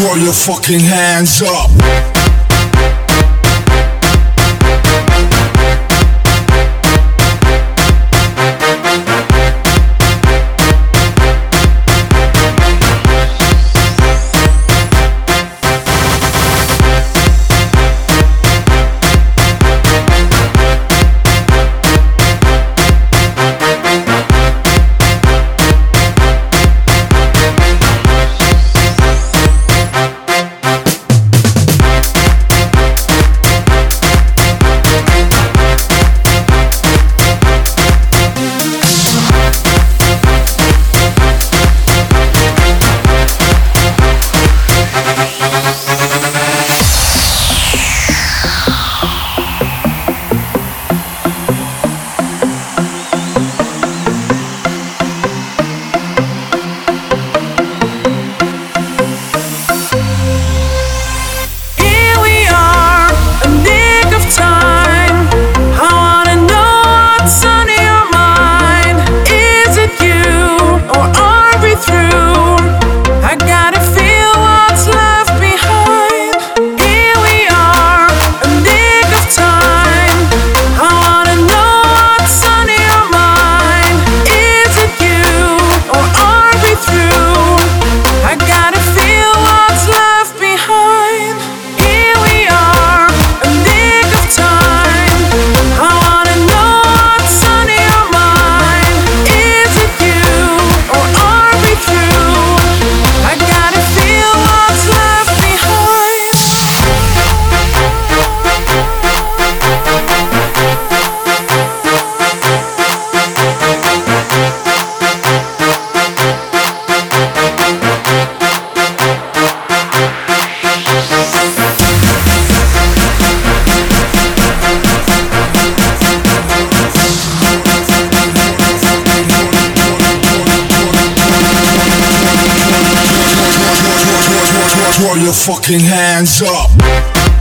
throw your fucking hands up. Throw your fucking hands up.